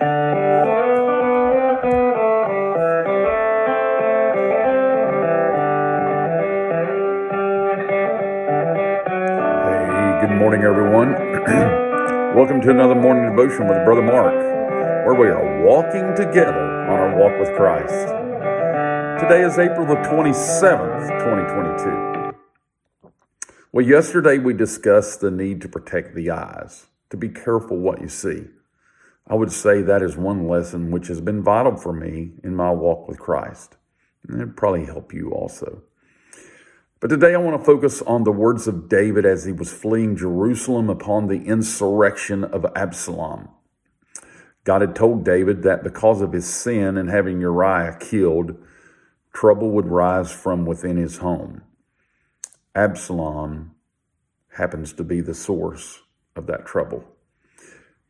Hey, good morning, everyone. Welcome to another morning devotion with Brother Mark, where we are walking together on our walk with Christ. Today is April the 27th, 2022. Well, yesterday we discussed the need to protect the eyes, to be careful what you see. I would say that is one lesson which has been vital for me in my walk with Christ. And it'd probably help you also. But today I want to focus on the words of David as he was fleeing Jerusalem upon the insurrection of Absalom. God had told David that because of his sin and having Uriah killed, trouble would rise from within his home. Absalom happens to be the source of that trouble.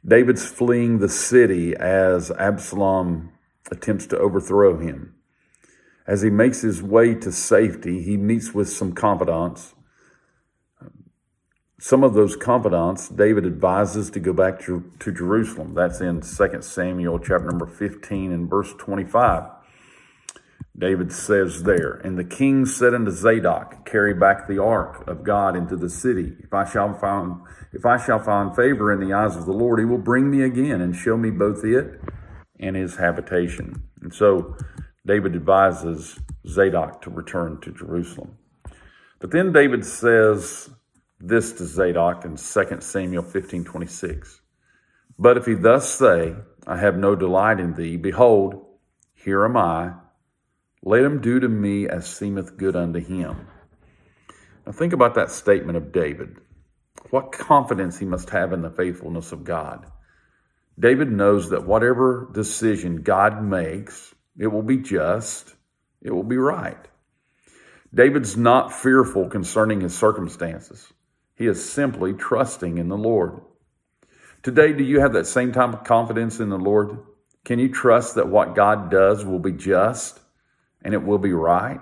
David's fleeing the city as Absalom attempts to overthrow him. As he makes his way to safety, he meets with some confidants. Some of those confidants, David advises to go back to, to Jerusalem. That's in 2 Samuel chapter number 15 and verse 25. David says there, And the king said unto Zadok, Carry back the ark of God into the city. If I shall find if I shall find favor in the eyes of the Lord, he will bring me again and show me both it and his habitation. And so David advises Zadok to return to Jerusalem. But then David says this to Zadok in 2 Samuel 15 26. But if he thus say, I have no delight in thee, behold, here am I, let him do to me as seemeth good unto him. Now think about that statement of David. What confidence he must have in the faithfulness of God. David knows that whatever decision God makes, it will be just, it will be right. David's not fearful concerning his circumstances. He is simply trusting in the Lord. Today, do you have that same type of confidence in the Lord? Can you trust that what God does will be just and it will be right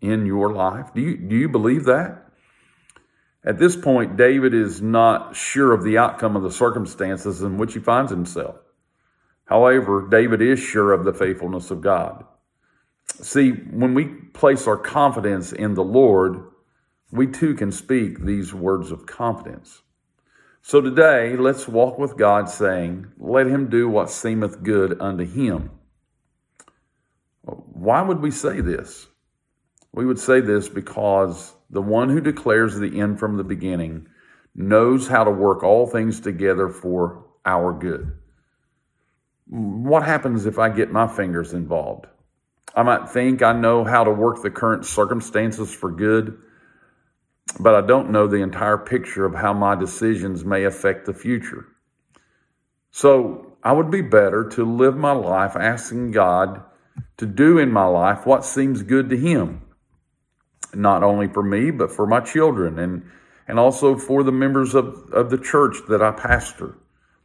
in your life? Do you, do you believe that? At this point, David is not sure of the outcome of the circumstances in which he finds himself. However, David is sure of the faithfulness of God. See, when we place our confidence in the Lord, we too can speak these words of confidence. So today, let's walk with God saying, Let him do what seemeth good unto him. Why would we say this? We would say this because the one who declares the end from the beginning knows how to work all things together for our good. What happens if I get my fingers involved? I might think I know how to work the current circumstances for good, but I don't know the entire picture of how my decisions may affect the future. So I would be better to live my life asking God to do in my life what seems good to Him, not only for me, but for my children and, and also for the members of, of the church that I pastor.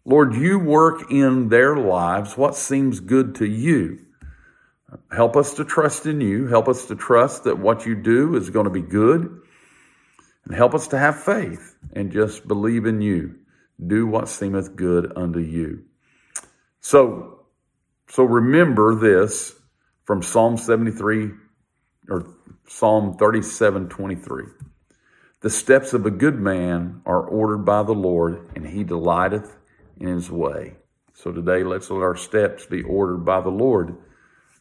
Lord, you work in their lives what seems good to you. Help us to trust in you. Help us to trust that what you do is going to be good. And help us to have faith and just believe in you. Do what seemeth good unto you. So, so remember this from Psalm 73 or Psalm 37 23. The steps of a good man are ordered by the Lord, and he delighteth in his way. So today, let's let our steps be ordered by the Lord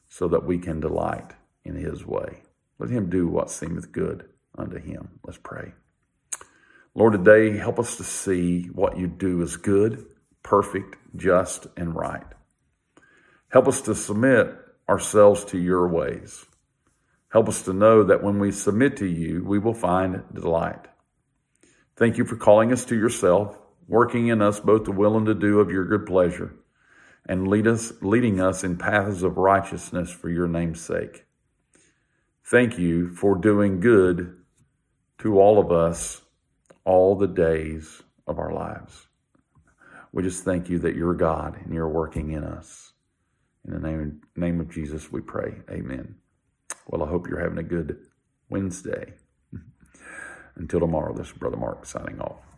so that we can delight in his way. Let him do what seemeth good unto him. Let's pray. Lord, today, help us to see what you do is good, perfect, just, and right. Help us to submit ourselves to your ways. Help us to know that when we submit to you, we will find delight. Thank you for calling us to yourself, working in us both the will and to do of your good pleasure, and lead us, leading us in paths of righteousness for your name's sake. Thank you for doing good to all of us all the days of our lives. We just thank you that you're God and you're working in us. In the name, name of Jesus, we pray. Amen. Well, I hope you're having a good Wednesday. Until tomorrow, this is Brother Mark signing off.